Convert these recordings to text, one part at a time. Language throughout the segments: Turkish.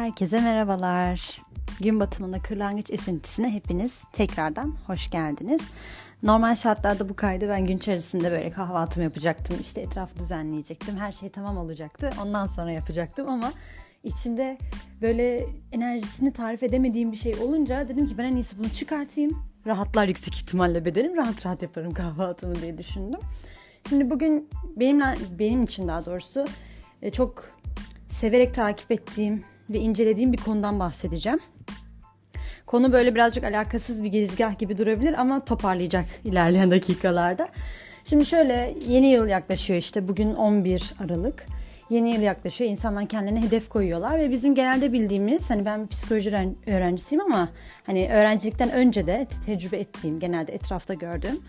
Herkese merhabalar. Gün batımında kırlangıç esintisine hepiniz tekrardan hoş geldiniz. Normal şartlarda bu kaydı ben gün içerisinde böyle kahvaltımı yapacaktım. İşte etrafı düzenleyecektim. Her şey tamam olacaktı. Ondan sonra yapacaktım ama içimde böyle enerjisini tarif edemediğim bir şey olunca dedim ki ben en iyisi bunu çıkartayım. Rahatlar yüksek ihtimalle bedenim. Rahat rahat yaparım kahvaltımı diye düşündüm. Şimdi bugün benimle benim için daha doğrusu e, çok severek takip ettiğim ve incelediğim bir konudan bahsedeceğim. Konu böyle birazcık alakasız bir girizgah gibi durabilir ama toparlayacak ilerleyen dakikalarda. Şimdi şöyle yeni yıl yaklaşıyor işte bugün 11 Aralık. Yeni yıl yaklaşıyor. İnsanlar kendilerine hedef koyuyorlar ve bizim genelde bildiğimiz hani ben bir psikoloji öğrencisiyim ama hani öğrencilikten önce de tecrübe ettiğim genelde etrafta gördüğüm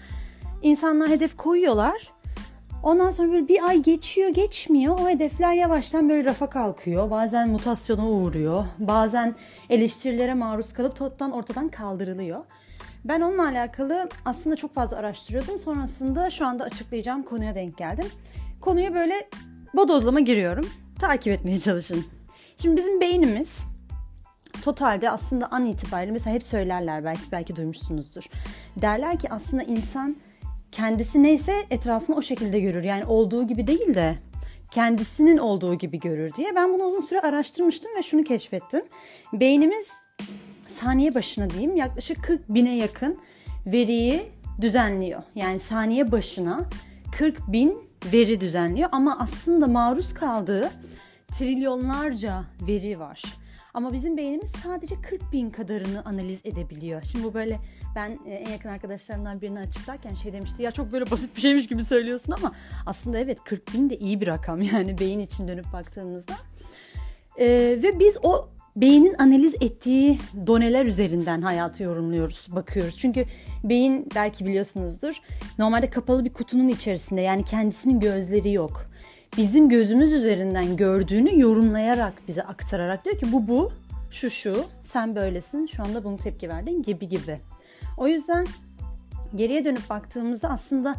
insanlar hedef koyuyorlar Ondan sonra böyle bir ay geçiyor geçmiyor o hedefler yavaştan böyle rafa kalkıyor. Bazen mutasyona uğruyor. Bazen eleştirilere maruz kalıp toptan ortadan kaldırılıyor. Ben onunla alakalı aslında çok fazla araştırıyordum. Sonrasında şu anda açıklayacağım konuya denk geldim. Konuya böyle bodozlama giriyorum. Takip etmeye çalışın. Şimdi bizim beynimiz totalde aslında an itibariyle mesela hep söylerler belki belki duymuşsunuzdur. Derler ki aslında insan kendisi neyse etrafını o şekilde görür. Yani olduğu gibi değil de kendisinin olduğu gibi görür diye. Ben bunu uzun süre araştırmıştım ve şunu keşfettim. Beynimiz saniye başına diyeyim yaklaşık 40 bine yakın veriyi düzenliyor. Yani saniye başına 40 bin veri düzenliyor ama aslında maruz kaldığı trilyonlarca veri var. Ama bizim beynimiz sadece 40 bin kadarını analiz edebiliyor. Şimdi bu böyle ben e, en yakın arkadaşlarımdan birini açıklarken şey demişti ya çok böyle basit bir şeymiş gibi söylüyorsun ama aslında evet 40 bin de iyi bir rakam yani beyin için dönüp baktığımızda. Ee, ve biz o beynin analiz ettiği doneler üzerinden hayatı yorumluyoruz, bakıyoruz. Çünkü beyin belki biliyorsunuzdur normalde kapalı bir kutunun içerisinde yani kendisinin gözleri yok bizim gözümüz üzerinden gördüğünü yorumlayarak bize aktararak diyor ki bu bu, şu şu, sen böylesin, şu anda bunu tepki verdin gibi gibi. O yüzden geriye dönüp baktığımızda aslında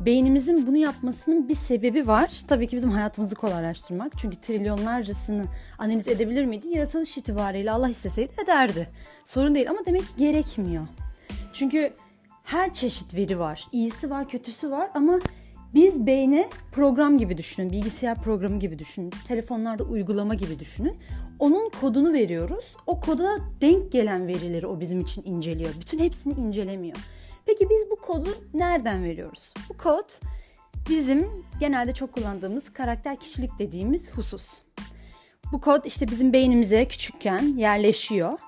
beynimizin bunu yapmasının bir sebebi var. Tabii ki bizim hayatımızı kolaylaştırmak. Çünkü trilyonlarcasını analiz edebilir miydi? Yaratılış itibariyle Allah isteseydi ederdi. Sorun değil ama demek ki gerekmiyor. Çünkü her çeşit veri var. İyisi var, kötüsü var ama biz beyne program gibi düşünün, bilgisayar programı gibi düşünün, telefonlarda uygulama gibi düşünün. Onun kodunu veriyoruz. O koda denk gelen verileri o bizim için inceliyor. Bütün hepsini incelemiyor. Peki biz bu kodu nereden veriyoruz? Bu kod bizim genelde çok kullandığımız karakter kişilik dediğimiz husus. Bu kod işte bizim beynimize küçükken yerleşiyor.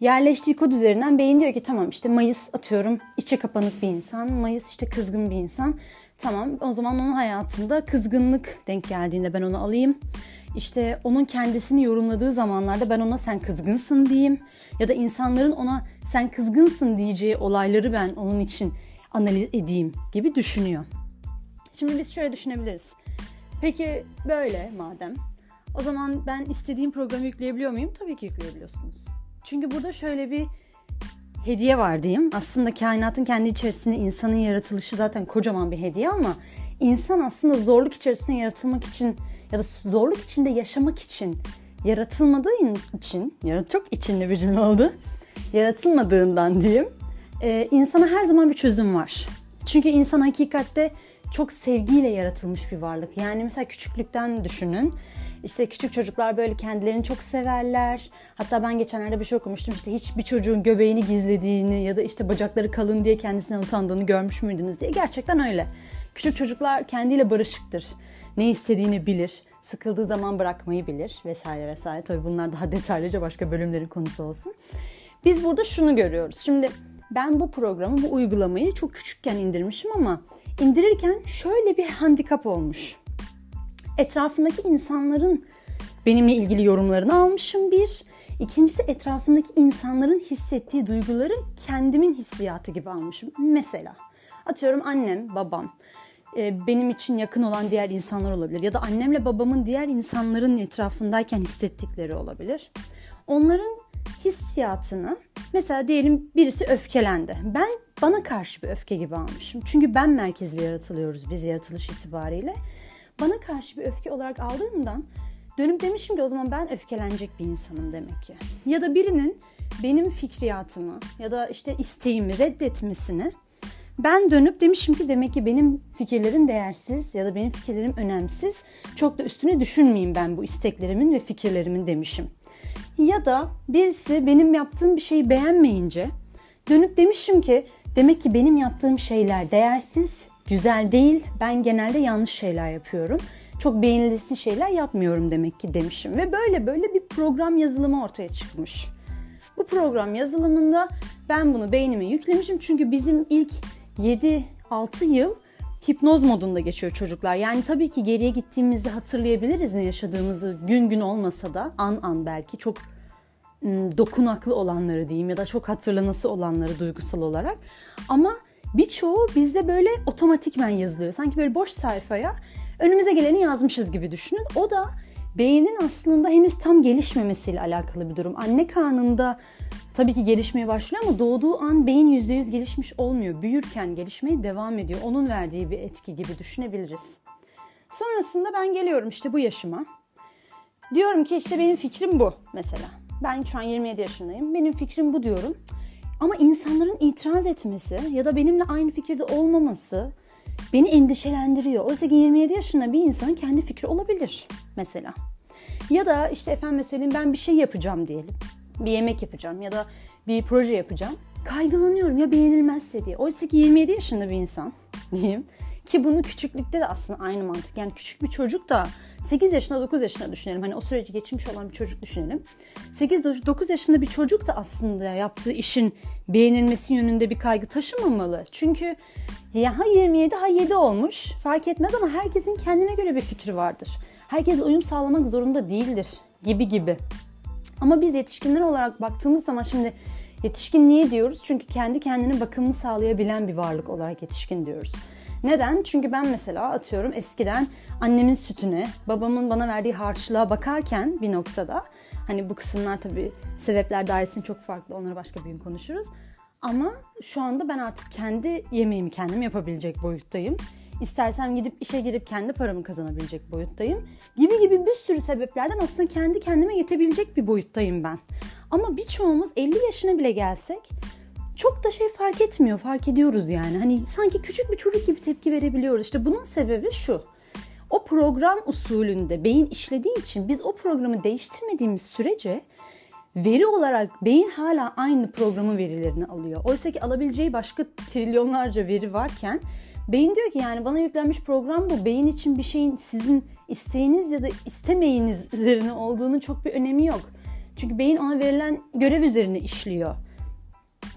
Yerleştiği kod üzerinden beyin diyor ki tamam işte Mayıs atıyorum içe kapanık bir insan. Mayıs işte kızgın bir insan. Tamam o zaman onun hayatında kızgınlık denk geldiğinde ben onu alayım. İşte onun kendisini yorumladığı zamanlarda ben ona sen kızgınsın diyeyim. Ya da insanların ona sen kızgınsın diyeceği olayları ben onun için analiz edeyim gibi düşünüyor. Şimdi biz şöyle düşünebiliriz. Peki böyle madem o zaman ben istediğim programı yükleyebiliyor muyum? Tabii ki yükleyebiliyorsunuz. Çünkü burada şöyle bir hediye var diyeyim. Aslında kainatın kendi içerisinde insanın yaratılışı zaten kocaman bir hediye ama insan aslında zorluk içerisinde yaratılmak için ya da zorluk içinde yaşamak için yaratılmadığı için, ya çok içinde bir cümle oldu. Yaratılmadığından diyeyim. E, insana her zaman bir çözüm var. Çünkü insan hakikatte çok sevgiyle yaratılmış bir varlık. Yani mesela küçüklükten düşünün. İşte küçük çocuklar böyle kendilerini çok severler. Hatta ben geçenlerde bir şey okumuştum. İşte hiçbir çocuğun göbeğini gizlediğini ya da işte bacakları kalın diye kendisinden utandığını görmüş müydünüz diye. Gerçekten öyle. Küçük çocuklar kendiyle barışıktır. Ne istediğini bilir. Sıkıldığı zaman bırakmayı bilir vesaire vesaire. Tabii bunlar daha detaylıca başka bölümlerin konusu olsun. Biz burada şunu görüyoruz. Şimdi ben bu programı, bu uygulamayı çok küçükken indirmişim ama indirirken şöyle bir handikap olmuş etrafımdaki insanların benimle ilgili yorumlarını almışım bir. İkincisi etrafındaki insanların hissettiği duyguları kendimin hissiyatı gibi almışım. Mesela atıyorum annem, babam, e, benim için yakın olan diğer insanlar olabilir. Ya da annemle babamın diğer insanların etrafındayken hissettikleri olabilir. Onların hissiyatını mesela diyelim birisi öfkelendi. Ben bana karşı bir öfke gibi almışım. Çünkü ben merkezli yaratılıyoruz biz yaratılış itibariyle bana karşı bir öfke olarak aldığımdan Dönüp demişim ki o zaman ben öfkelenecek bir insanım demek ki. Ya da birinin benim fikriyatımı ya da işte isteğimi reddetmesini ben dönüp demişim ki demek ki benim fikirlerim değersiz ya da benim fikirlerim önemsiz. Çok da üstüne düşünmeyeyim ben bu isteklerimin ve fikirlerimin demişim. Ya da birisi benim yaptığım bir şeyi beğenmeyince dönüp demişim ki demek ki benim yaptığım şeyler değersiz, güzel değil. Ben genelde yanlış şeyler yapıyorum. Çok beğenilisi şeyler yapmıyorum demek ki demişim ve böyle böyle bir program yazılımı ortaya çıkmış. Bu program yazılımında ben bunu beynime yüklemişim çünkü bizim ilk 7-6 yıl hipnoz modunda geçiyor çocuklar. Yani tabii ki geriye gittiğimizde hatırlayabiliriz ne yaşadığımızı gün gün olmasa da an an belki çok dokunaklı olanları diyeyim ya da çok hatırlanası olanları duygusal olarak. Ama birçoğu bizde böyle otomatikmen yazılıyor. Sanki böyle boş sayfaya önümüze geleni yazmışız gibi düşünün. O da beynin aslında henüz tam gelişmemesiyle alakalı bir durum. Anne karnında tabii ki gelişmeye başlıyor ama doğduğu an beyin %100 gelişmiş olmuyor. Büyürken gelişmeye devam ediyor. Onun verdiği bir etki gibi düşünebiliriz. Sonrasında ben geliyorum işte bu yaşıma. Diyorum ki işte benim fikrim bu mesela. Ben şu an 27 yaşındayım. Benim fikrim bu diyorum. Ama insanların itiraz etmesi ya da benimle aynı fikirde olmaması beni endişelendiriyor. Oysa ki 27 yaşında bir insanın kendi fikri olabilir mesela. Ya da işte efendim söyleyeyim ben bir şey yapacağım diyelim. Bir yemek yapacağım ya da bir proje yapacağım. Kaygılanıyorum ya beğenilmezse diye. Oysa ki 27 yaşında bir insan diyeyim. Ki bunu küçüklükte de aslında aynı mantık. Yani küçük bir çocuk da 8 yaşında 9 yaşında düşünelim. Hani o süreci geçmiş olan bir çocuk düşünelim. 8-9 yaşında bir çocuk da aslında yaptığı işin beğenilmesi yönünde bir kaygı taşımamalı. Çünkü ya ha 27 ha 7 olmuş fark etmez ama herkesin kendine göre bir fikri vardır. Herkes uyum sağlamak zorunda değildir gibi gibi. Ama biz yetişkinler olarak baktığımız zaman şimdi yetişkin niye diyoruz? Çünkü kendi kendine bakımını sağlayabilen bir varlık olarak yetişkin diyoruz. Neden? Çünkü ben mesela atıyorum eskiden annemin sütüne, babamın bana verdiği harçlığa bakarken bir noktada hani bu kısımlar tabii sebepler dairesinde çok farklı. Onları başka bir gün konuşuruz. Ama şu anda ben artık kendi yemeğimi kendim yapabilecek boyuttayım. İstersem gidip işe girip kendi paramı kazanabilecek boyuttayım. Gibi gibi bir sürü sebeplerden aslında kendi kendime yetebilecek bir boyuttayım ben. Ama birçoğumuz 50 yaşına bile gelsek çok da şey fark etmiyor. Fark ediyoruz yani. Hani sanki küçük bir çocuk gibi tepki verebiliyoruz. İşte bunun sebebi şu. O program usulünde beyin işlediği için biz o programı değiştirmediğimiz sürece veri olarak beyin hala aynı programın verilerini alıyor. Oysa ki alabileceği başka trilyonlarca veri varken beyin diyor ki yani bana yüklenmiş program bu. Beyin için bir şeyin sizin isteğiniz ya da istemeyiniz üzerine olduğunu çok bir önemi yok. Çünkü beyin ona verilen görev üzerine işliyor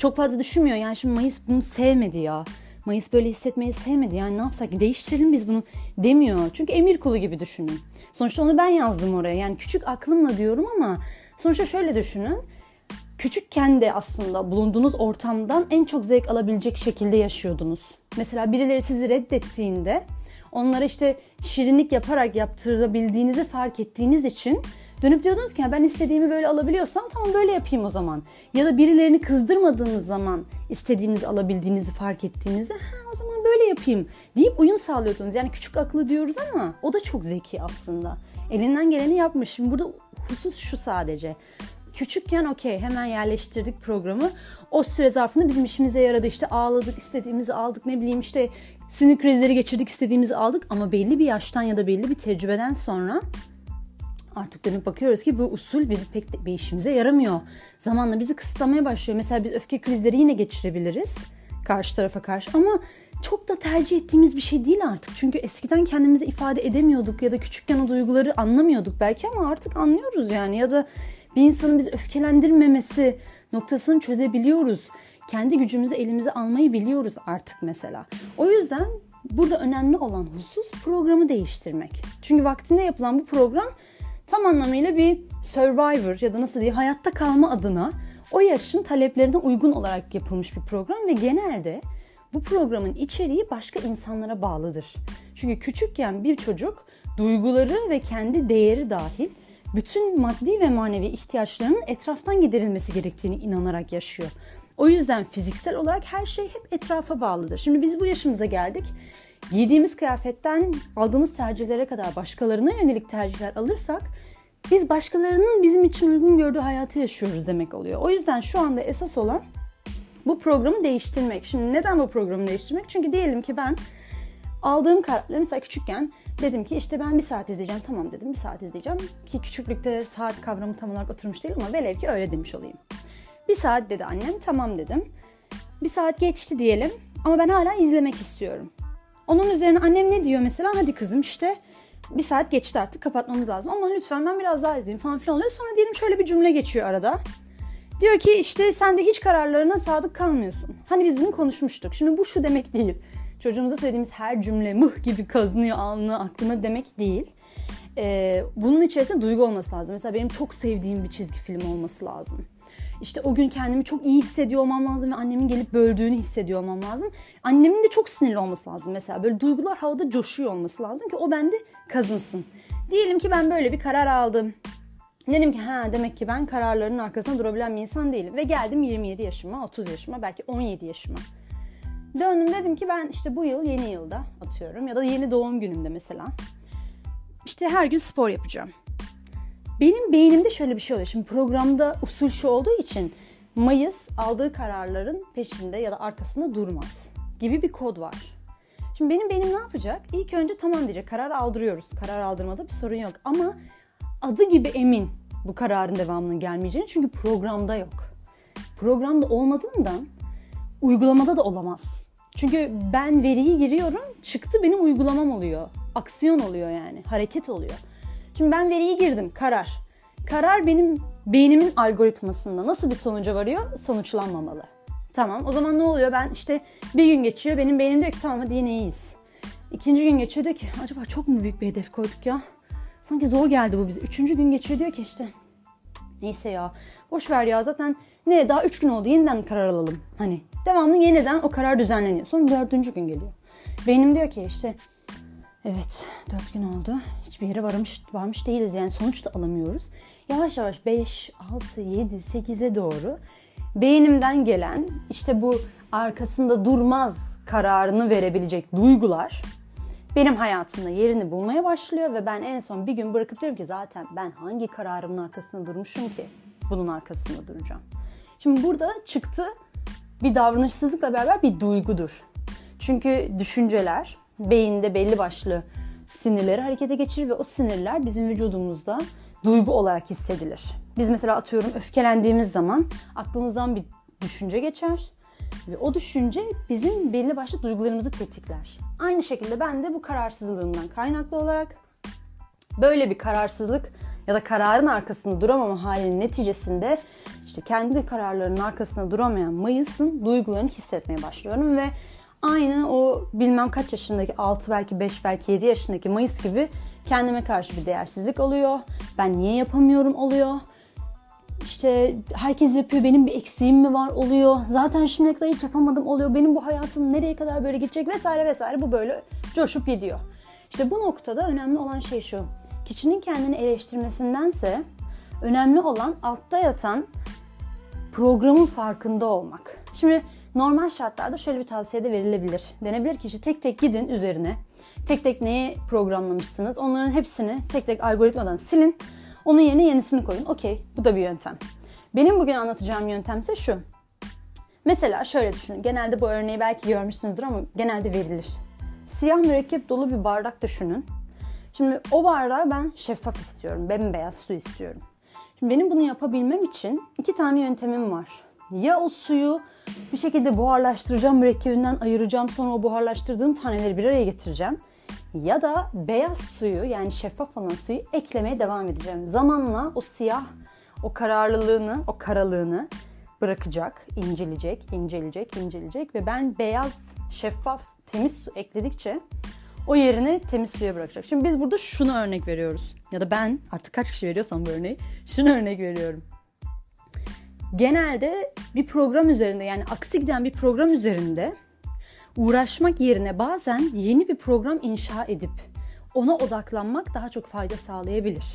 çok fazla düşünmüyor. Yani şimdi Mayıs bunu sevmedi ya. Mayıs böyle hissetmeyi sevmedi. Yani ne yapsak değiştirelim biz bunu demiyor. Çünkü emir kulu gibi düşünün. Sonuçta onu ben yazdım oraya. Yani küçük aklımla diyorum ama sonuçta şöyle düşünün. Küçükken de aslında bulunduğunuz ortamdan en çok zevk alabilecek şekilde yaşıyordunuz. Mesela birileri sizi reddettiğinde onlara işte şirinlik yaparak yaptırabildiğinizi fark ettiğiniz için Dönüp diyordunuz ki ben istediğimi böyle alabiliyorsam tamam böyle yapayım o zaman. Ya da birilerini kızdırmadığınız zaman istediğinizi alabildiğinizi fark ettiğinizde ha o zaman böyle yapayım deyip uyum sağlıyordunuz. Yani küçük akıllı diyoruz ama o da çok zeki aslında. Elinden geleni yapmış. Şimdi burada husus şu sadece. Küçükken okey hemen yerleştirdik programı. O süre zarfında bizim işimize yaradı. İşte ağladık, istediğimizi aldık. Ne bileyim işte sinir krizleri geçirdik, istediğimizi aldık. Ama belli bir yaştan ya da belli bir tecrübeden sonra artık dönüp bakıyoruz ki bu usul bizi pek bir işimize yaramıyor. Zamanla bizi kısıtlamaya başlıyor. Mesela biz öfke krizleri yine geçirebiliriz karşı tarafa karşı ama çok da tercih ettiğimiz bir şey değil artık. Çünkü eskiden kendimizi ifade edemiyorduk ya da küçükken o duyguları anlamıyorduk belki ama artık anlıyoruz yani ya da bir insanın bizi öfkelendirmemesi noktasını çözebiliyoruz. Kendi gücümüzü elimize almayı biliyoruz artık mesela. O yüzden burada önemli olan husus programı değiştirmek. Çünkü vaktinde yapılan bu program tam anlamıyla bir survivor ya da nasıl diye hayatta kalma adına o yaşın taleplerine uygun olarak yapılmış bir program ve genelde bu programın içeriği başka insanlara bağlıdır. Çünkü küçükken bir çocuk duyguları ve kendi değeri dahil bütün maddi ve manevi ihtiyaçlarının etraftan giderilmesi gerektiğini inanarak yaşıyor. O yüzden fiziksel olarak her şey hep etrafa bağlıdır. Şimdi biz bu yaşımıza geldik. Giydiğimiz kıyafetten aldığımız tercihlere kadar başkalarına yönelik tercihler alırsak biz başkalarının bizim için uygun gördüğü hayatı yaşıyoruz demek oluyor. O yüzden şu anda esas olan bu programı değiştirmek. Şimdi neden bu programı değiştirmek? Çünkü diyelim ki ben aldığım kararları mesela küçükken dedim ki işte ben bir saat izleyeceğim. Tamam dedim bir saat izleyeceğim. Ki küçüklükte saat kavramı tam olarak oturmuş değil ama velev ki öyle demiş olayım. Bir saat dedi annem tamam dedim. Bir saat geçti diyelim ama ben hala izlemek istiyorum. Onun üzerine annem ne diyor mesela? Hadi kızım işte bir saat geçti artık kapatmamız lazım. Ama lütfen ben biraz daha izleyeyim falan filan oluyor. Sonra diyelim şöyle bir cümle geçiyor arada. Diyor ki işte sen de hiç kararlarına sadık kalmıyorsun. Hani biz bunu konuşmuştuk. Şimdi bu şu demek değil. Çocuğumuza söylediğimiz her cümle mıh gibi kazınıyor alnına aklına demek değil. Ee, bunun içerisinde duygu olması lazım. Mesela benim çok sevdiğim bir çizgi film olması lazım. İşte o gün kendimi çok iyi hissediyor olmam lazım ve annemin gelip böldüğünü hissediyor olmam lazım. Annemin de çok sinirli olması lazım mesela. Böyle duygular havada coşuyor olması lazım ki o bende kazınsın. Diyelim ki ben böyle bir karar aldım. Dedim ki ha demek ki ben kararlarının arkasında durabilen bir insan değilim. Ve geldim 27 yaşıma, 30 yaşıma, belki 17 yaşıma. Döndüm dedim ki ben işte bu yıl yeni yılda atıyorum ya da yeni doğum günümde mesela. İşte her gün spor yapacağım. Benim beynimde şöyle bir şey oluyor. Şimdi programda usul şu olduğu için Mayıs aldığı kararların peşinde ya da arkasında durmaz gibi bir kod var. Şimdi benim beynim ne yapacak? İlk önce tamam diyecek karar aldırıyoruz. Karar aldırmada bir sorun yok ama adı gibi emin bu kararın devamının gelmeyeceğini çünkü programda yok. Programda olmadığından uygulamada da olamaz. Çünkü ben veriyi giriyorum, çıktı benim uygulamam oluyor. Aksiyon oluyor yani, hareket oluyor. Şimdi ben veriyi girdim, karar. Karar benim beynimin algoritmasında nasıl bir sonuca varıyor? Sonuçlanmamalı. Tamam o zaman ne oluyor? Ben işte bir gün geçiyor benim beynim diyor ki tamam hadi yine iyiyiz. İkinci gün geçiyor diyor ki acaba çok mu büyük bir hedef koyduk ya? Sanki zor geldi bu bize. Üçüncü gün geçiyor diyor ki işte neyse ya boş ver ya zaten ne daha üç gün oldu yeniden karar alalım. Hani devamlı yeniden o karar düzenleniyor. Sonra dördüncü gün geliyor. Beynim diyor ki işte evet dört gün oldu. Hiçbir yere varmış, varmış değiliz yani sonuç da alamıyoruz. Yavaş yavaş 5, 6, 7, 8'e doğru beynimden gelen işte bu arkasında durmaz kararını verebilecek duygular benim hayatımda yerini bulmaya başlıyor ve ben en son bir gün bırakıp diyorum ki zaten ben hangi kararımın arkasında durmuşum ki bunun arkasında duracağım. Şimdi burada çıktı bir davranışsızlıkla beraber bir duygudur. Çünkü düşünceler beyinde belli başlı sinirleri harekete geçirir ve o sinirler bizim vücudumuzda duygu olarak hissedilir. Biz mesela atıyorum öfkelendiğimiz zaman aklımızdan bir düşünce geçer ve o düşünce bizim belli başlı duygularımızı tetikler. Aynı şekilde ben de bu kararsızlığımdan kaynaklı olarak böyle bir kararsızlık ya da kararın arkasında duramama halinin neticesinde işte kendi kararlarının arkasında duramayan Mayıs'ın duygularını hissetmeye başlıyorum ve aynı o bilmem kaç yaşındaki 6 belki 5 belki 7 yaşındaki Mayıs gibi kendime karşı bir değersizlik oluyor. Ben niye yapamıyorum oluyor. İşte herkes yapıyor benim bir eksiğim mi var oluyor. Zaten şimdiye kadar hiç yapamadım oluyor. Benim bu hayatım nereye kadar böyle gidecek vesaire vesaire bu böyle coşup gidiyor. İşte bu noktada önemli olan şey şu. Kişinin kendini eleştirmesindense önemli olan altta yatan programın farkında olmak. Şimdi normal şartlarda şöyle bir tavsiye de verilebilir. Denebilir ki işte tek tek gidin üzerine. Tek tek neyi programlamışsınız onların hepsini tek tek algoritmadan silin. Onun yerine yenisini koyun. Okey bu da bir yöntem. Benim bugün anlatacağım yöntem ise şu. Mesela şöyle düşünün. Genelde bu örneği belki görmüşsünüzdür ama genelde verilir. Siyah mürekkep dolu bir bardak düşünün. Şimdi o bardağı ben şeffaf istiyorum. Bembeyaz su istiyorum. Şimdi benim bunu yapabilmem için iki tane yöntemim var. Ya o suyu bir şekilde buharlaştıracağım, mürekkebinden ayıracağım. Sonra o buharlaştırdığım taneleri bir araya getireceğim. Ya da beyaz suyu yani şeffaf olan suyu eklemeye devam edeceğim. Zamanla o siyah, o kararlılığını, o karalığını bırakacak, inceleyecek, inceleyecek, inceleyecek ve ben beyaz, şeffaf, temiz su ekledikçe o yerini temiz suya bırakacak. Şimdi biz burada şunu örnek veriyoruz. Ya da ben artık kaç kişi veriyorsam bu örneği şunu örnek veriyorum. Genelde bir program üzerinde yani aksi giden bir program üzerinde uğraşmak yerine bazen yeni bir program inşa edip ona odaklanmak daha çok fayda sağlayabilir.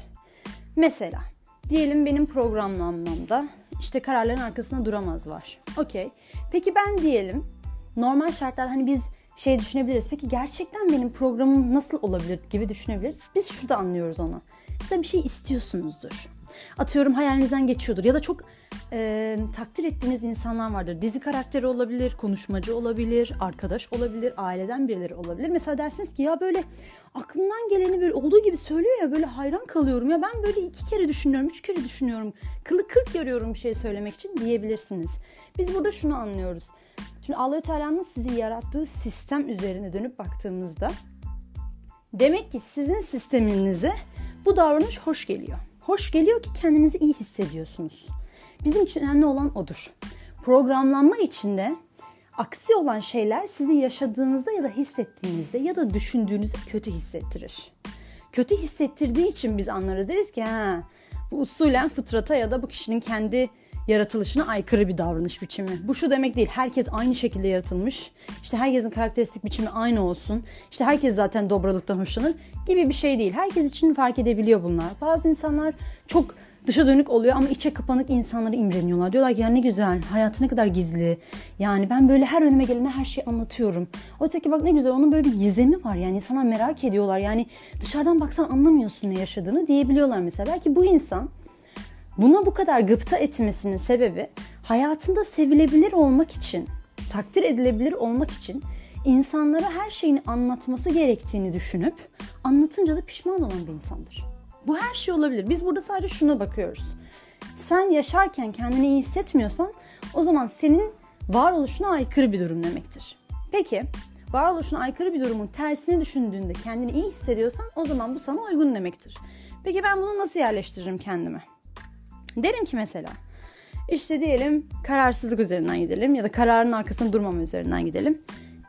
Mesela diyelim benim programlamamda işte kararların arkasında duramaz var. Okey. Peki ben diyelim normal şartlar hani biz şey düşünebiliriz. Peki gerçekten benim programım nasıl olabilir gibi düşünebiliriz. Biz şurada anlıyoruz onu. ekstra bir şey istiyorsunuzdur. Atıyorum hayalinizden geçiyordur ya da çok e, takdir ettiğiniz insanlar vardır. Dizi karakteri olabilir, konuşmacı olabilir, arkadaş olabilir, aileden birileri olabilir. Mesela dersiniz ki ya böyle aklımdan geleni böyle olduğu gibi söylüyor ya böyle hayran kalıyorum. Ya ben böyle iki kere düşünüyorum, üç kere düşünüyorum. Kılı kırk yarıyorum bir şey söylemek için diyebilirsiniz. Biz burada şunu anlıyoruz. Şimdi Allah-u Teala'nın sizi yarattığı sistem üzerine dönüp baktığımızda demek ki sizin sisteminize bu davranış hoş geliyor. Hoş geliyor ki kendinizi iyi hissediyorsunuz. Bizim için önemli olan odur. Programlanma içinde aksi olan şeyler sizi yaşadığınızda ya da hissettiğinizde ya da düşündüğünüzde kötü hissettirir. Kötü hissettirdiği için biz anlarız deriz ki ha bu usulen fıtrata ya da bu kişinin kendi yaratılışına aykırı bir davranış biçimi. Bu şu demek değil. Herkes aynı şekilde yaratılmış. İşte herkesin karakteristik biçimi aynı olsun. İşte herkes zaten dobralıktan hoşlanır gibi bir şey değil. Herkes için fark edebiliyor bunlar. Bazı insanlar çok dışa dönük oluyor ama içe kapanık insanları imreniyorlar. Diyorlar ki ya ne güzel, hayatı ne kadar gizli. Yani ben böyle her önüme gelene her şeyi anlatıyorum. Öteki bak ne güzel onun böyle bir gizemi var. Yani insanlar merak ediyorlar. Yani dışarıdan baksan anlamıyorsun ne yaşadığını diyebiliyorlar mesela. Belki bu insan buna bu kadar gıpta etmesinin sebebi hayatında sevilebilir olmak için, takdir edilebilir olmak için insanlara her şeyini anlatması gerektiğini düşünüp anlatınca da pişman olan bir insandır. Bu her şey olabilir. Biz burada sadece şuna bakıyoruz. Sen yaşarken kendini iyi hissetmiyorsan o zaman senin varoluşuna aykırı bir durum demektir. Peki varoluşuna aykırı bir durumun tersini düşündüğünde kendini iyi hissediyorsan o zaman bu sana uygun demektir. Peki ben bunu nasıl yerleştiririm kendime? Derim ki mesela işte diyelim kararsızlık üzerinden gidelim ya da kararın arkasında durmama üzerinden gidelim.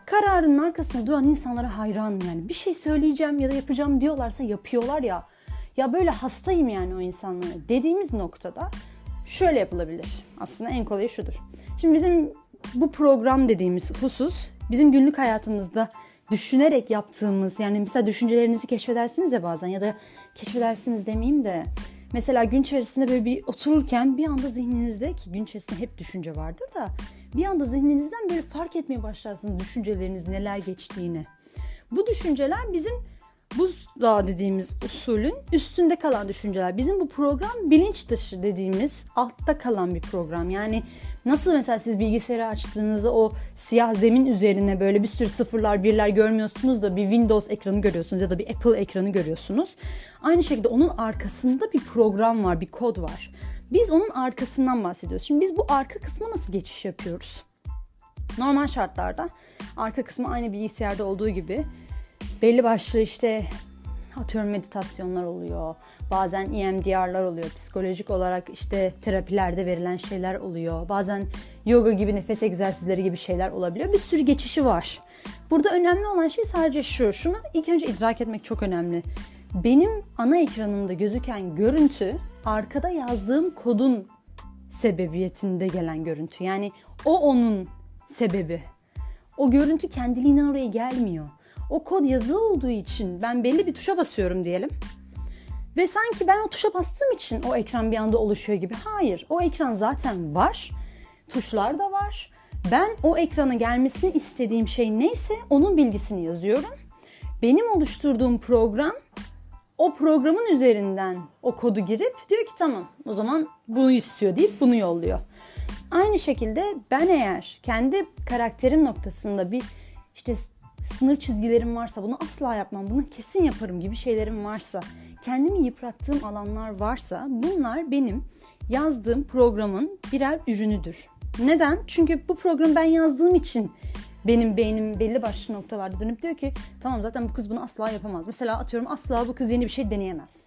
Kararın arkasında duran insanlara hayranım yani. Bir şey söyleyeceğim ya da yapacağım diyorlarsa yapıyorlar ya. Ya böyle hastayım yani o insanlara dediğimiz noktada şöyle yapılabilir. Aslında en kolayı şudur. Şimdi bizim bu program dediğimiz husus bizim günlük hayatımızda düşünerek yaptığımız yani mesela düşüncelerinizi keşfedersiniz ya bazen ya da keşfedersiniz demeyeyim de mesela gün içerisinde böyle bir otururken bir anda zihninizde ki gün içerisinde hep düşünce vardır da bir anda zihninizden böyle fark etmeye başlarsınız düşünceleriniz neler geçtiğini. Bu düşünceler bizim buzdağı dediğimiz usulün üstünde kalan düşünceler. Bizim bu program bilinç dışı dediğimiz altta kalan bir program. Yani nasıl mesela siz bilgisayarı açtığınızda o siyah zemin üzerine böyle bir sürü sıfırlar birler görmüyorsunuz da bir Windows ekranı görüyorsunuz ya da bir Apple ekranı görüyorsunuz. Aynı şekilde onun arkasında bir program var, bir kod var. Biz onun arkasından bahsediyoruz. Şimdi biz bu arka kısma nasıl geçiş yapıyoruz? Normal şartlarda arka kısmı aynı bilgisayarda olduğu gibi belli başlı işte atıyorum meditasyonlar oluyor. Bazen EMDR'lar oluyor. Psikolojik olarak işte terapilerde verilen şeyler oluyor. Bazen yoga gibi nefes egzersizleri gibi şeyler olabiliyor. Bir sürü geçişi var. Burada önemli olan şey sadece şu. Şunu ilk önce idrak etmek çok önemli. Benim ana ekranımda gözüken görüntü arkada yazdığım kodun sebebiyetinde gelen görüntü. Yani o onun sebebi. O görüntü kendiliğinden oraya gelmiyor. O kod yazılı olduğu için ben belli bir tuşa basıyorum diyelim. Ve sanki ben o tuşa bastığım için o ekran bir anda oluşuyor gibi. Hayır, o ekran zaten var. Tuşlar da var. Ben o ekrana gelmesini istediğim şey neyse onun bilgisini yazıyorum. Benim oluşturduğum program o programın üzerinden o kodu girip diyor ki tamam o zaman bunu istiyor deyip bunu yolluyor. Aynı şekilde ben eğer kendi karakterim noktasında bir işte sınır çizgilerim varsa bunu asla yapmam, bunu kesin yaparım gibi şeylerim varsa, kendimi yıprattığım alanlar varsa bunlar benim yazdığım programın birer ürünüdür. Neden? Çünkü bu programı ben yazdığım için benim beynim belli başlı noktalarda dönüp diyor ki tamam zaten bu kız bunu asla yapamaz. Mesela atıyorum asla bu kız yeni bir şey deneyemez.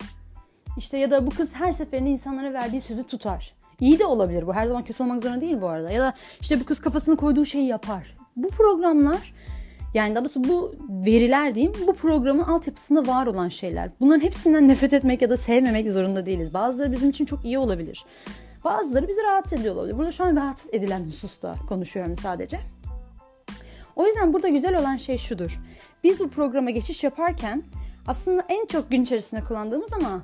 İşte ya da bu kız her seferinde insanlara verdiği sözü tutar. İyi de olabilir bu. Her zaman kötü olmak zorunda değil bu arada. Ya da işte bu kız kafasını koyduğu şeyi yapar. Bu programlar yani daha doğrusu bu veriler diyeyim bu programın altyapısında var olan şeyler. Bunların hepsinden nefret etmek ya da sevmemek zorunda değiliz. Bazıları bizim için çok iyi olabilir. Bazıları bizi rahatsız ediyor olabilir. Burada şu an rahatsız edilen hususta konuşuyorum sadece. O yüzden burada güzel olan şey şudur. Biz bu programa geçiş yaparken aslında en çok gün içerisinde kullandığımız ama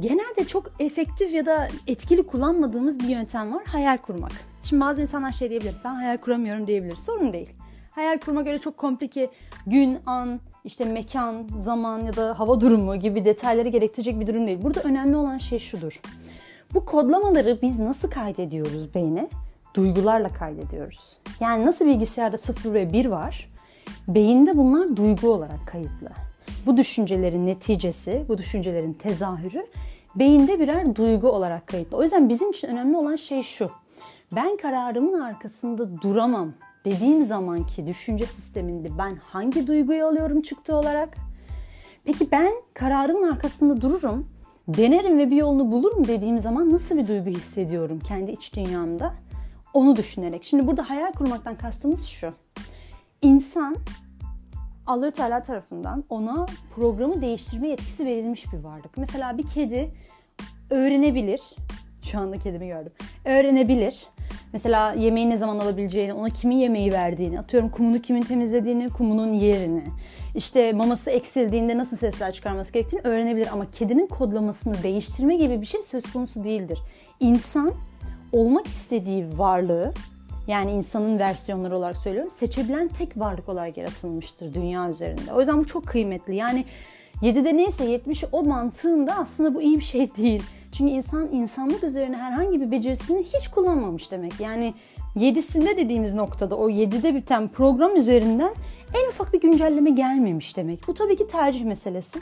genelde çok efektif ya da etkili kullanmadığımız bir yöntem var. Hayal kurmak. Şimdi bazı insanlar şey diyebilir. Ben hayal kuramıyorum diyebilir. Sorun değil. Hayal kurma göre çok komplike gün, an, işte mekan, zaman ya da hava durumu gibi detayları gerektirecek bir durum değil. Burada önemli olan şey şudur. Bu kodlamaları biz nasıl kaydediyoruz beyne? Duygularla kaydediyoruz. Yani nasıl bilgisayarda 0 ve 1 var? Beyinde bunlar duygu olarak kayıtlı. Bu düşüncelerin neticesi, bu düşüncelerin tezahürü beyinde birer duygu olarak kayıtlı. O yüzden bizim için önemli olan şey şu. Ben kararımın arkasında duramam dediğim zamanki düşünce sisteminde ben hangi duyguyu alıyorum çıktı olarak? Peki ben kararımın arkasında dururum, denerim ve bir yolunu bulurum dediğim zaman nasıl bir duygu hissediyorum kendi iç dünyamda? Onu düşünerek. Şimdi burada hayal kurmaktan kastımız şu. İnsan Allah Teala tarafından ona programı değiştirme yetkisi verilmiş bir varlık. Mesela bir kedi öğrenebilir. Şu anda kedimi gördüm. Öğrenebilir. Mesela yemeği ne zaman alabileceğini, ona kimin yemeği verdiğini, atıyorum kumunu kimin temizlediğini, kumunun yerini, işte maması eksildiğinde nasıl sesler çıkarması gerektiğini öğrenebilir. Ama kedinin kodlamasını değiştirme gibi bir şey söz konusu değildir. İnsan olmak istediği varlığı yani insanın versiyonları olarak söylüyorum seçebilen tek varlık olarak yaratılmıştır dünya üzerinde. O yüzden bu çok kıymetli. Yani 7'de neyse 70'i o mantığında aslında bu iyi bir şey değil. Çünkü insan insanlık üzerine herhangi bir becerisini hiç kullanmamış demek. Yani 7'sinde dediğimiz noktada o 7'de biten program üzerinden en ufak bir güncelleme gelmemiş demek. Bu tabii ki tercih meselesi.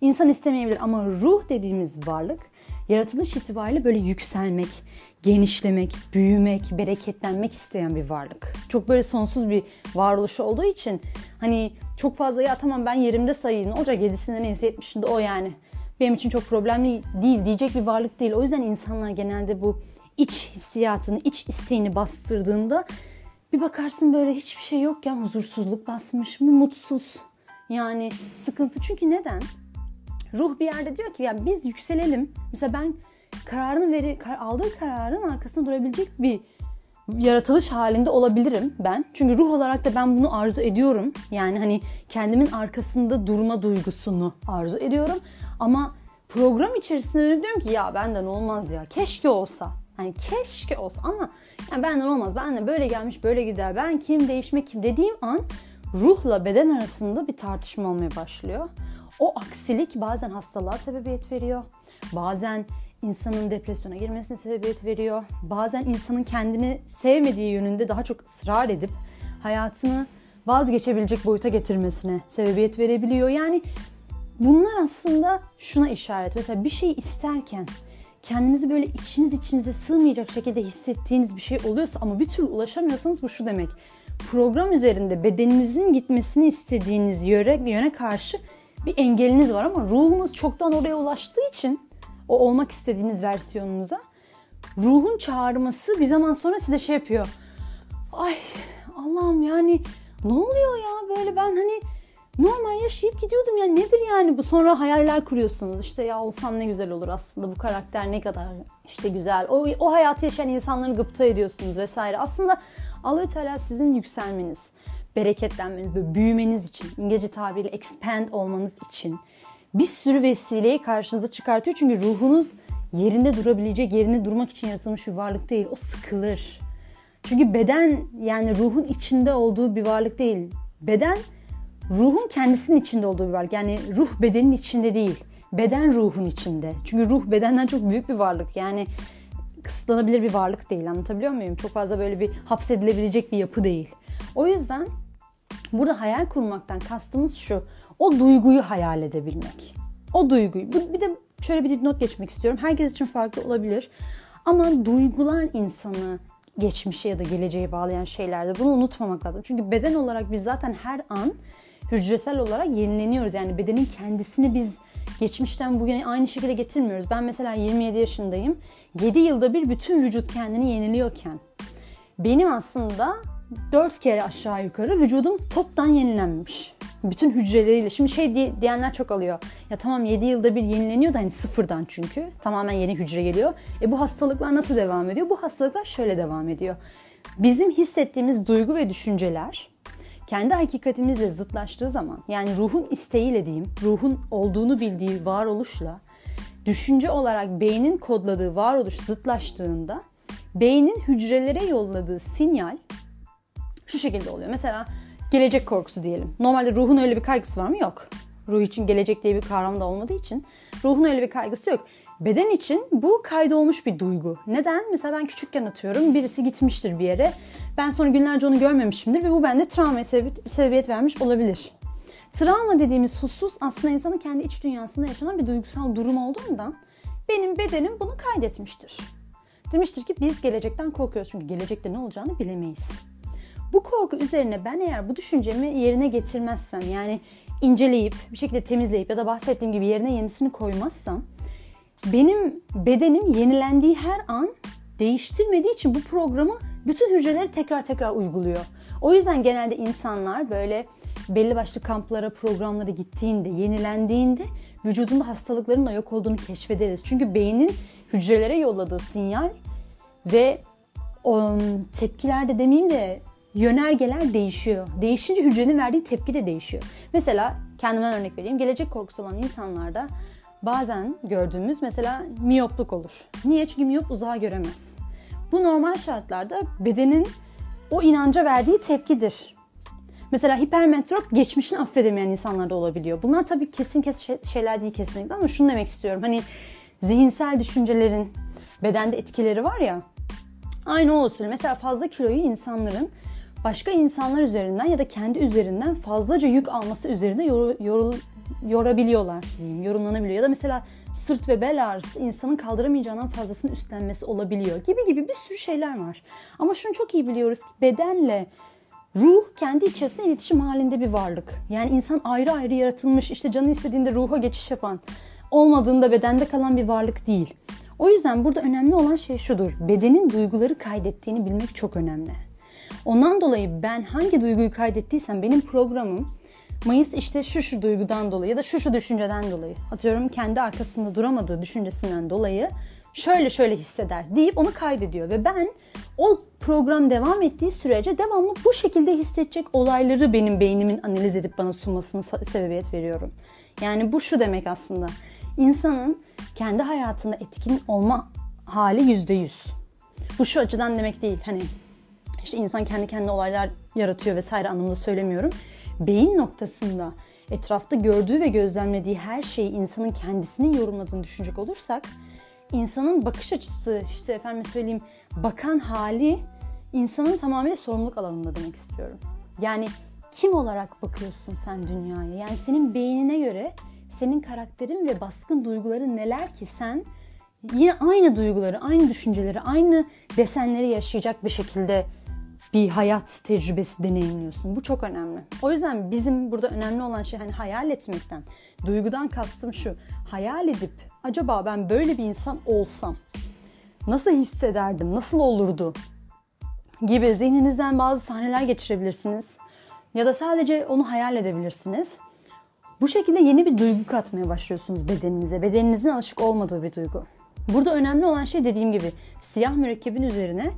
İnsan istemeyebilir ama ruh dediğimiz varlık yaratılış itibariyle böyle yükselmek, genişlemek, büyümek, bereketlenmek isteyen bir varlık. Çok böyle sonsuz bir varoluş olduğu için hani çok fazla ya tamam ben yerimde sayayım ne olacak 7'sinde neyse 70'inde o yani benim için çok problemli değil diyecek bir varlık değil. O yüzden insanlar genelde bu iç hissiyatını, iç isteğini bastırdığında bir bakarsın böyle hiçbir şey yok ya huzursuzluk basmış mı mutsuz. Yani sıkıntı çünkü neden? Ruh bir yerde diyor ki yani biz yükselelim. Mesela ben kararını veri, aldığı kararın arkasında durabilecek bir yaratılış halinde olabilirim ben. Çünkü ruh olarak da ben bunu arzu ediyorum. Yani hani kendimin arkasında durma duygusunu arzu ediyorum. Ama program içerisinde diyorum ki ya benden olmaz ya. Keşke olsa. Hani keşke olsa ama yani benden olmaz. Ben de böyle gelmiş böyle gider. Ben kim değişmek kim dediğim an ruhla beden arasında bir tartışma olmaya başlıyor. O aksilik bazen hastalığa sebebiyet veriyor. Bazen insanın depresyona girmesine sebebiyet veriyor. Bazen insanın kendini sevmediği yönünde daha çok ısrar edip hayatını vazgeçebilecek boyuta getirmesine sebebiyet verebiliyor. Yani bunlar aslında şuna işaret. Mesela bir şey isterken kendinizi böyle içiniz içinize sığmayacak şekilde hissettiğiniz bir şey oluyorsa ama bir türlü ulaşamıyorsanız bu şu demek. Program üzerinde bedeninizin gitmesini istediğiniz yöne, yöne karşı bir engeliniz var ama ruhunuz çoktan oraya ulaştığı için o olmak istediğiniz versiyonunuza. Ruhun çağırması bir zaman sonra size şey yapıyor. Ay Allah'ım yani ne oluyor ya böyle? Ben hani normal yaşayıp gidiyordum ya. Nedir yani bu? Sonra hayaller kuruyorsunuz. İşte ya olsam ne güzel olur aslında. Bu karakter ne kadar işte güzel. O, o hayatı yaşayan insanları gıpta ediyorsunuz vesaire. Aslında Allah Teala sizin yükselmeniz bereketlenmeniz ve büyümeniz için İngilizce tabiriyle expand olmanız için bir sürü vesileyi karşınıza çıkartıyor. Çünkü ruhunuz yerinde durabilecek, yerinde durmak için yaratılmış bir varlık değil. O sıkılır. Çünkü beden yani ruhun içinde olduğu bir varlık değil. Beden ruhun kendisinin içinde olduğu bir varlık. Yani ruh bedenin içinde değil. Beden ruhun içinde. Çünkü ruh bedenden çok büyük bir varlık. Yani kısıtlanabilir bir varlık değil. Anlatabiliyor muyum? Çok fazla böyle bir hapsedilebilecek bir yapı değil. O yüzden burada hayal kurmaktan kastımız şu. O duyguyu hayal edebilmek. O duyguyu. Bir de şöyle bir dipnot geçmek istiyorum. Herkes için farklı olabilir. Ama duygular insanı geçmişe ya da geleceğe bağlayan şeylerde bunu unutmamak lazım. Çünkü beden olarak biz zaten her an hücresel olarak yenileniyoruz. Yani bedenin kendisini biz geçmişten bugüne aynı şekilde getirmiyoruz. Ben mesela 27 yaşındayım. 7 yılda bir bütün vücut kendini yeniliyorken benim aslında 4 kere aşağı yukarı vücudum toptan yenilenmiş bütün hücreleriyle. Şimdi şey diye, diyenler çok alıyor. Ya tamam 7 yılda bir yenileniyor da hani sıfırdan çünkü. Tamamen yeni hücre geliyor. E bu hastalıklar nasıl devam ediyor? Bu hastalıklar şöyle devam ediyor. Bizim hissettiğimiz duygu ve düşünceler kendi hakikatimizle zıtlaştığı zaman yani ruhun isteğiyle diyeyim, ruhun olduğunu bildiği varoluşla düşünce olarak beynin kodladığı varoluş zıtlaştığında beynin hücrelere yolladığı sinyal şu şekilde oluyor. Mesela gelecek korkusu diyelim. Normalde ruhun öyle bir kaygısı var mı? Yok. Ruh için gelecek diye bir kavram da olmadığı için ruhun öyle bir kaygısı yok. Beden için bu kaydolmuş bir duygu. Neden? Mesela ben küçükken atıyorum birisi gitmiştir bir yere. Ben sonra günlerce onu görmemişimdir ve bu bende travmaya sebebiyet vermiş olabilir. Travma dediğimiz husus aslında insanın kendi iç dünyasında yaşanan bir duygusal durum olduğundan benim bedenim bunu kaydetmiştir. Demiştir ki biz gelecekten korkuyoruz çünkü gelecekte ne olacağını bilemeyiz. Bu korku üzerine ben eğer bu düşüncemi yerine getirmezsem yani inceleyip bir şekilde temizleyip ya da bahsettiğim gibi yerine yenisini koymazsam benim bedenim yenilendiği her an değiştirmediği için bu programı bütün hücreleri tekrar tekrar uyguluyor. O yüzden genelde insanlar böyle belli başlı kamplara, programlara gittiğinde, yenilendiğinde vücudunda hastalıkların da yok olduğunu keşfederiz. Çünkü beynin hücrelere yolladığı sinyal ve o tepkiler de demeyeyim de yönergeler değişiyor. Değişince hücrenin verdiği tepki de değişiyor. Mesela kendimden örnek vereyim. Gelecek korkusu olan insanlarda bazen gördüğümüz mesela miyopluk olur. Niye? Çünkü miyop uzağa göremez. Bu normal şartlarda bedenin o inanca verdiği tepkidir. Mesela hipermetrop geçmişini affedemeyen insanlarda olabiliyor. Bunlar tabii kesin kes şeyler değil kesinlikle ama şunu demek istiyorum. Hani zihinsel düşüncelerin bedende etkileri var ya. Aynı o usul. Mesela fazla kiloyu insanların başka insanlar üzerinden ya da kendi üzerinden fazlaca yük alması üzerine yor, yor, yorabiliyorlar diyeyim, yorumlanabiliyor. Ya da mesela sırt ve bel ağrısı insanın kaldıramayacağından fazlasını üstlenmesi olabiliyor gibi gibi bir sürü şeyler var. Ama şunu çok iyi biliyoruz ki bedenle ruh kendi içerisinde iletişim halinde bir varlık. Yani insan ayrı ayrı yaratılmış işte canı istediğinde ruha geçiş yapan olmadığında bedende kalan bir varlık değil. O yüzden burada önemli olan şey şudur. Bedenin duyguları kaydettiğini bilmek çok önemli. Ondan dolayı ben hangi duyguyu kaydettiysem benim programım Mayıs işte şu şu duygudan dolayı ya da şu şu düşünceden dolayı atıyorum kendi arkasında duramadığı düşüncesinden dolayı şöyle şöyle hisseder deyip onu kaydediyor ve ben o program devam ettiği sürece devamlı bu şekilde hissedecek olayları benim beynimin analiz edip bana sunmasını sebebiyet veriyorum. Yani bu şu demek aslında. insanın kendi hayatında etkin olma hali yüzde yüz. Bu şu açıdan demek değil. Hani işte insan kendi kendine olaylar yaratıyor vesaire anlamında söylemiyorum. Beyin noktasında etrafta gördüğü ve gözlemlediği her şeyi insanın kendisinin yorumladığını düşünecek olursak insanın bakış açısı işte efendim söyleyeyim bakan hali insanın tamamıyla sorumluluk alanında demek istiyorum. Yani kim olarak bakıyorsun sen dünyaya? Yani senin beynine göre senin karakterin ve baskın duyguları neler ki sen yine aynı duyguları, aynı düşünceleri, aynı desenleri yaşayacak bir şekilde bir hayat tecrübesi deneyimliyorsun. Bu çok önemli. O yüzden bizim burada önemli olan şey hani hayal etmekten, duygudan kastım şu. Hayal edip acaba ben böyle bir insan olsam nasıl hissederdim, nasıl olurdu gibi zihninizden bazı sahneler geçirebilirsiniz. Ya da sadece onu hayal edebilirsiniz. Bu şekilde yeni bir duygu katmaya başlıyorsunuz bedeninize. Bedeninizin alışık olmadığı bir duygu. Burada önemli olan şey dediğim gibi siyah mürekkebin üzerine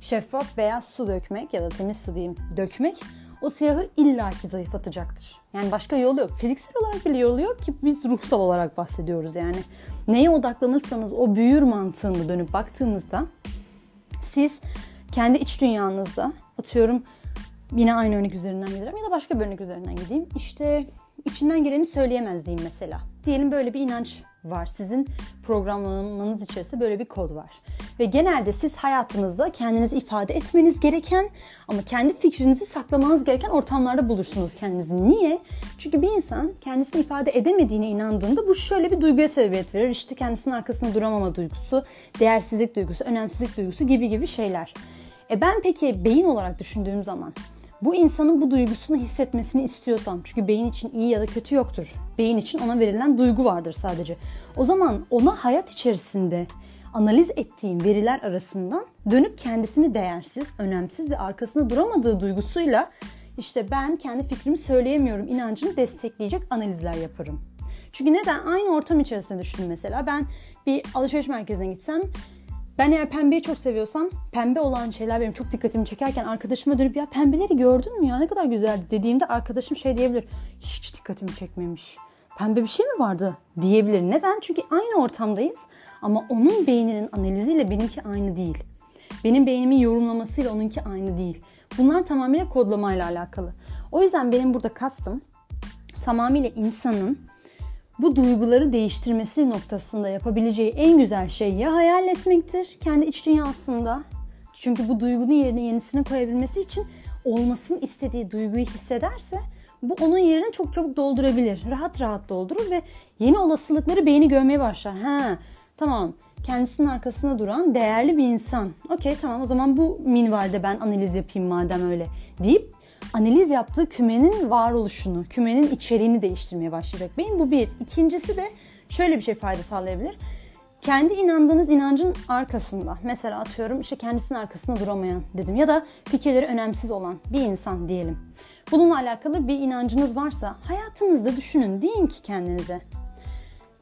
şeffaf beyaz su dökmek ya da temiz su diyeyim dökmek o siyahı illaki zayıflatacaktır. Yani başka yolu yok. Fiziksel olarak bile yolu yok ki biz ruhsal olarak bahsediyoruz yani. Neye odaklanırsanız o büyür mantığında dönüp baktığınızda siz kendi iç dünyanızda atıyorum yine aynı örnek üzerinden giderim ya da başka bir örnek üzerinden gideyim. İşte içinden geleni söyleyemez diyeyim mesela. Diyelim böyle bir inanç var. Sizin programlamanız içerisinde böyle bir kod var. Ve genelde siz hayatınızda kendinizi ifade etmeniz gereken ama kendi fikrinizi saklamanız gereken ortamlarda bulursunuz kendinizi. Niye? Çünkü bir insan kendisini ifade edemediğine inandığında bu şöyle bir duyguya sebebiyet verir. İşte kendisinin arkasında duramama duygusu, değersizlik duygusu, önemsizlik duygusu gibi gibi şeyler. E ben peki beyin olarak düşündüğüm zaman bu insanın bu duygusunu hissetmesini istiyorsam çünkü beyin için iyi ya da kötü yoktur. Beyin için ona verilen duygu vardır sadece. O zaman ona hayat içerisinde analiz ettiğim veriler arasından dönüp kendisini değersiz, önemsiz ve arkasında duramadığı duygusuyla işte ben kendi fikrimi söyleyemiyorum inancını destekleyecek analizler yaparım. Çünkü neden? Aynı ortam içerisinde düşünün mesela. Ben bir alışveriş merkezine gitsem ben eğer pembeyi çok seviyorsam pembe olan şeyler benim çok dikkatimi çekerken arkadaşıma dönüp ya pembeleri gördün mü ya ne kadar güzeldi dediğimde arkadaşım şey diyebilir. Hiç dikkatimi çekmemiş. Pembe bir şey mi vardı diyebilir. Neden? Çünkü aynı ortamdayız ama onun beyninin analiziyle benimki aynı değil. Benim beynimin yorumlamasıyla onunki aynı değil. Bunlar tamamıyla kodlamayla alakalı. O yüzden benim burada kastım tamamıyla insanın bu duyguları değiştirmesi noktasında yapabileceği en güzel şey ya hayal etmektir kendi iç dünyasında. Çünkü bu duygunun yerine yenisini koyabilmesi için olmasını istediği duyguyu hissederse bu onun yerini çok çabuk doldurabilir. Rahat rahat doldurur ve yeni olasılıkları beyni görmeye başlar. Ha tamam kendisinin arkasında duran değerli bir insan. Okey tamam o zaman bu minvalde ben analiz yapayım madem öyle deyip analiz yaptığı kümenin varoluşunu, kümenin içeriğini değiştirmeye başlayacak. Benim bu bir. İkincisi de şöyle bir şey fayda sağlayabilir. Kendi inandığınız inancın arkasında, mesela atıyorum işte kendisinin arkasında duramayan dedim ya da fikirleri önemsiz olan bir insan diyelim. Bununla alakalı bir inancınız varsa hayatınızda düşünün, deyin ki kendinize.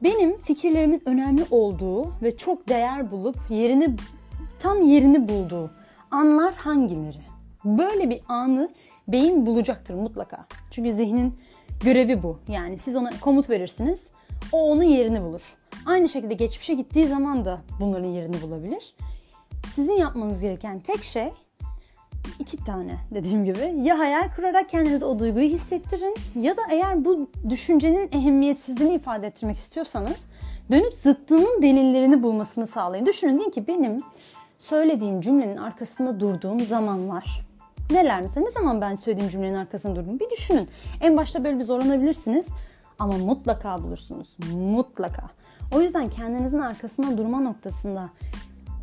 Benim fikirlerimin önemli olduğu ve çok değer bulup yerini tam yerini bulduğu anlar hangileri? Böyle bir anı beyin bulacaktır mutlaka. Çünkü zihnin görevi bu. Yani siz ona komut verirsiniz, o onun yerini bulur. Aynı şekilde geçmişe gittiği zaman da bunların yerini bulabilir. Sizin yapmanız gereken tek şey iki tane dediğim gibi ya hayal kurarak kendinize o duyguyu hissettirin ya da eğer bu düşüncenin ehemmiyetsizliğini ifade ettirmek istiyorsanız dönüp zıttının delillerini bulmasını sağlayın. Düşünün deyin ki benim söylediğim cümlenin arkasında durduğum zamanlar neler mesela ne zaman ben söylediğim cümlenin arkasında durdum bir düşünün. En başta böyle bir zorlanabilirsiniz ama mutlaka bulursunuz. Mutlaka. O yüzden kendinizin arkasında durma noktasında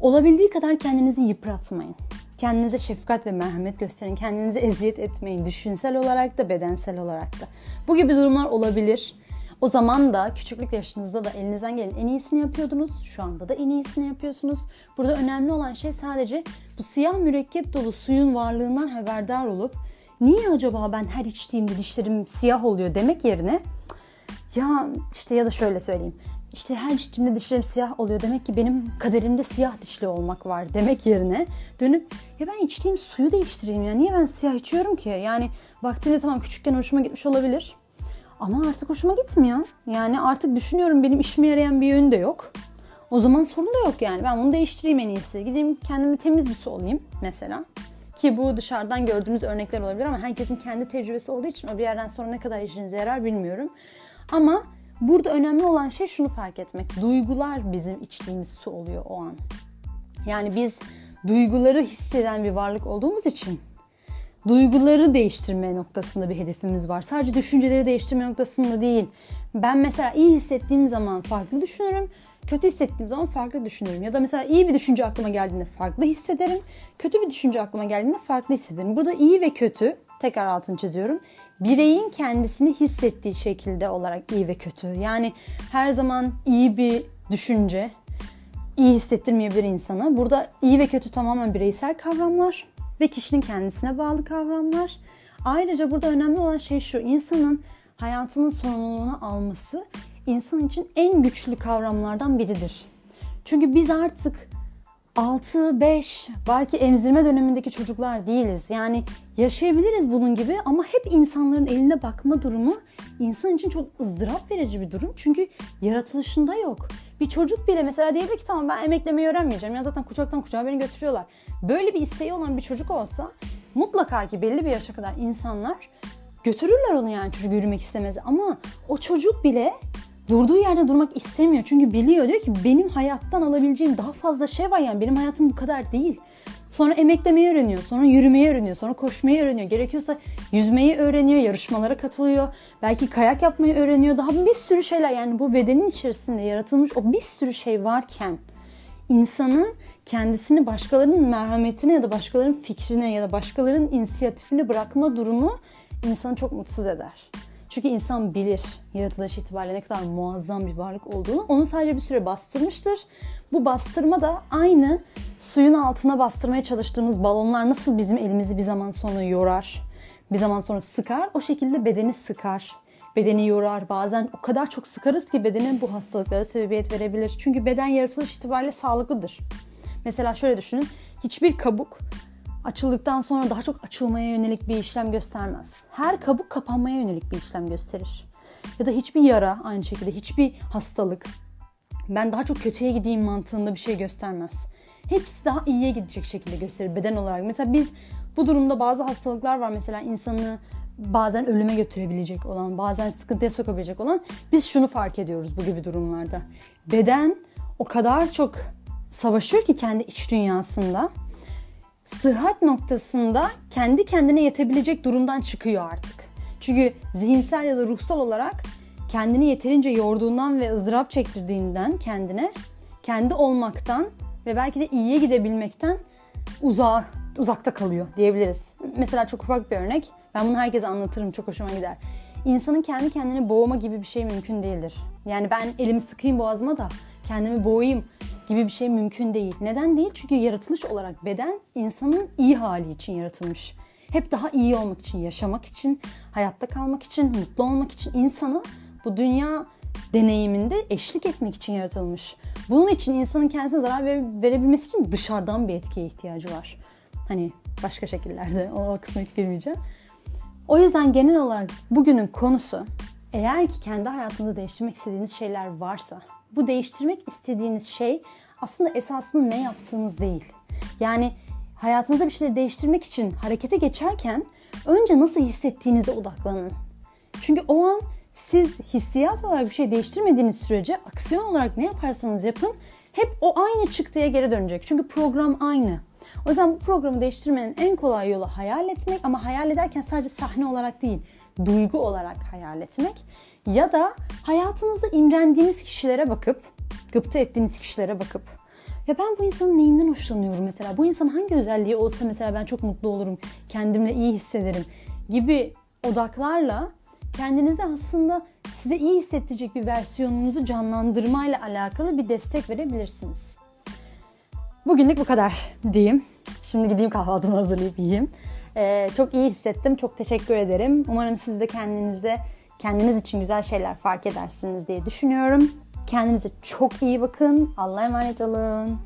olabildiği kadar kendinizi yıpratmayın. Kendinize şefkat ve merhamet gösterin. Kendinizi eziyet etmeyin. Düşünsel olarak da bedensel olarak da. Bu gibi durumlar olabilir. O zaman da küçüklük yaşınızda da elinizden gelen en iyisini yapıyordunuz. Şu anda da en iyisini yapıyorsunuz. Burada önemli olan şey sadece bu siyah mürekkep dolu suyun varlığından haberdar olup niye acaba ben her içtiğimde dişlerim siyah oluyor demek yerine ya işte ya da şöyle söyleyeyim işte her içtiğimde dişlerim siyah oluyor. Demek ki benim kaderimde siyah dişli olmak var demek yerine dönüp ya ben içtiğim suyu değiştireyim ya. Niye ben siyah içiyorum ki? Yani vaktinde tamam küçükken hoşuma gitmiş olabilir. Ama artık hoşuma gitmiyor. Yani artık düşünüyorum benim işime yarayan bir yönü de yok. O zaman sorun da yok yani. Ben bunu değiştireyim en iyisi. Gideyim kendime temiz bir su olayım mesela. Ki bu dışarıdan gördüğümüz örnekler olabilir ama herkesin kendi tecrübesi olduğu için o bir yerden sonra ne kadar işinize yarar bilmiyorum. Ama Burada önemli olan şey şunu fark etmek. Duygular bizim içtiğimiz su oluyor o an. Yani biz duyguları hisseden bir varlık olduğumuz için duyguları değiştirme noktasında bir hedefimiz var. Sadece düşünceleri değiştirme noktasında değil. Ben mesela iyi hissettiğim zaman farklı düşünürüm. Kötü hissettiğim zaman farklı düşünürüm. Ya da mesela iyi bir düşünce aklıma geldiğinde farklı hissederim. Kötü bir düşünce aklıma geldiğinde farklı hissederim. Burada iyi ve kötü, tekrar altını çiziyorum bireyin kendisini hissettiği şekilde olarak iyi ve kötü. Yani her zaman iyi bir düşünce iyi hissettirmeyebilir insana. Burada iyi ve kötü tamamen bireysel kavramlar ve kişinin kendisine bağlı kavramlar. Ayrıca burada önemli olan şey şu. insanın hayatının sorumluluğunu alması insan için en güçlü kavramlardan biridir. Çünkü biz artık 6, 5 belki emzirme dönemindeki çocuklar değiliz. Yani yaşayabiliriz bunun gibi ama hep insanların eline bakma durumu insan için çok ızdırap verici bir durum. Çünkü yaratılışında yok. Bir çocuk bile mesela diyebilir ki tamam ben emeklemeyi öğrenmeyeceğim. Ya zaten kucaktan kucağa beni götürüyorlar. Böyle bir isteği olan bir çocuk olsa mutlaka ki belli bir yaşa kadar insanlar götürürler onu yani çocuk yürümek istemez. Ama o çocuk bile durduğu yerde durmak istemiyor. Çünkü biliyor diyor ki benim hayattan alabileceğim daha fazla şey var yani benim hayatım bu kadar değil. Sonra emeklemeyi öğreniyor, sonra yürümeyi öğreniyor, sonra koşmayı öğreniyor. Gerekiyorsa yüzmeyi öğreniyor, yarışmalara katılıyor. Belki kayak yapmayı öğreniyor. Daha bir sürü şeyler yani bu bedenin içerisinde yaratılmış o bir sürü şey varken insanın kendisini başkalarının merhametine ya da başkalarının fikrine ya da başkalarının inisiyatifine bırakma durumu insanı çok mutsuz eder. Çünkü insan bilir yaratılış itibariyle ne kadar muazzam bir varlık olduğunu. Onu sadece bir süre bastırmıştır. Bu bastırma da aynı suyun altına bastırmaya çalıştığımız balonlar nasıl bizim elimizi bir zaman sonra yorar, bir zaman sonra sıkar. O şekilde bedeni sıkar, bedeni yorar. Bazen o kadar çok sıkarız ki bedenin bu hastalıklara sebebiyet verebilir. Çünkü beden yaratılış itibariyle sağlıklıdır. Mesela şöyle düşünün. Hiçbir kabuk açıldıktan sonra daha çok açılmaya yönelik bir işlem göstermez. Her kabuk kapanmaya yönelik bir işlem gösterir. Ya da hiçbir yara aynı şekilde hiçbir hastalık ben daha çok kötüye gideyim mantığında bir şey göstermez. Hepsi daha iyiye gidecek şekilde gösterir beden olarak. Mesela biz bu durumda bazı hastalıklar var mesela insanı bazen ölüme götürebilecek olan, bazen sıkıntıya sokabilecek olan biz şunu fark ediyoruz bu gibi durumlarda. Beden o kadar çok savaşıyor ki kendi iç dünyasında. Sıhhat noktasında kendi kendine yetebilecek durumdan çıkıyor artık. Çünkü zihinsel ya da ruhsal olarak kendini yeterince yorduğundan ve ızdırap çektirdiğinden kendine kendi olmaktan ve belki de iyiye gidebilmekten uzağa, uzakta kalıyor diyebiliriz. Mesela çok ufak bir örnek. Ben bunu herkese anlatırım. Çok hoşuma gider. İnsanın kendi kendini boğma gibi bir şey mümkün değildir. Yani ben elimi sıkayım boğazıma da kendimi boğayım gibi bir şey mümkün değil. Neden değil? Çünkü yaratılış olarak beden insanın iyi hali için yaratılmış. Hep daha iyi olmak için, yaşamak için, hayatta kalmak için, mutlu olmak için insanı bu dünya deneyiminde eşlik etmek için yaratılmış. Bunun için insanın kendisine zarar verebilmesi için dışarıdan bir etkiye ihtiyacı var. Hani başka şekillerde o kısma hiç girmeyeceğim. O yüzden genel olarak bugünün konusu eğer ki kendi hayatınızda değiştirmek istediğiniz şeyler varsa bu değiştirmek istediğiniz şey aslında esasında ne yaptığınız değil. Yani hayatınızda bir şeyleri değiştirmek için harekete geçerken önce nasıl hissettiğinize odaklanın. Çünkü o an siz hissiyat olarak bir şey değiştirmediğiniz sürece aksiyon olarak ne yaparsanız yapın hep o aynı çıktıya geri dönecek. Çünkü program aynı. O yüzden bu programı değiştirmenin en kolay yolu hayal etmek ama hayal ederken sadece sahne olarak değil, duygu olarak hayal etmek. Ya da hayatınızda imrendiğiniz kişilere bakıp, gıpta ettiğiniz kişilere bakıp ya ben bu insanın neyinden hoşlanıyorum mesela? Bu insan hangi özelliği olsa mesela ben çok mutlu olurum, kendimle iyi hissederim gibi odaklarla kendinize aslında size iyi hissettirecek bir versiyonunuzu canlandırmayla alakalı bir destek verebilirsiniz. Bugünlük bu kadar diyeyim. Şimdi gideyim kahvaltımı hazırlayıp yiyeyim. Ee, çok iyi hissettim. Çok teşekkür ederim. Umarım siz de kendinizde kendiniz için güzel şeyler fark edersiniz diye düşünüyorum. Kendinize çok iyi bakın. Allah'a emanet olun.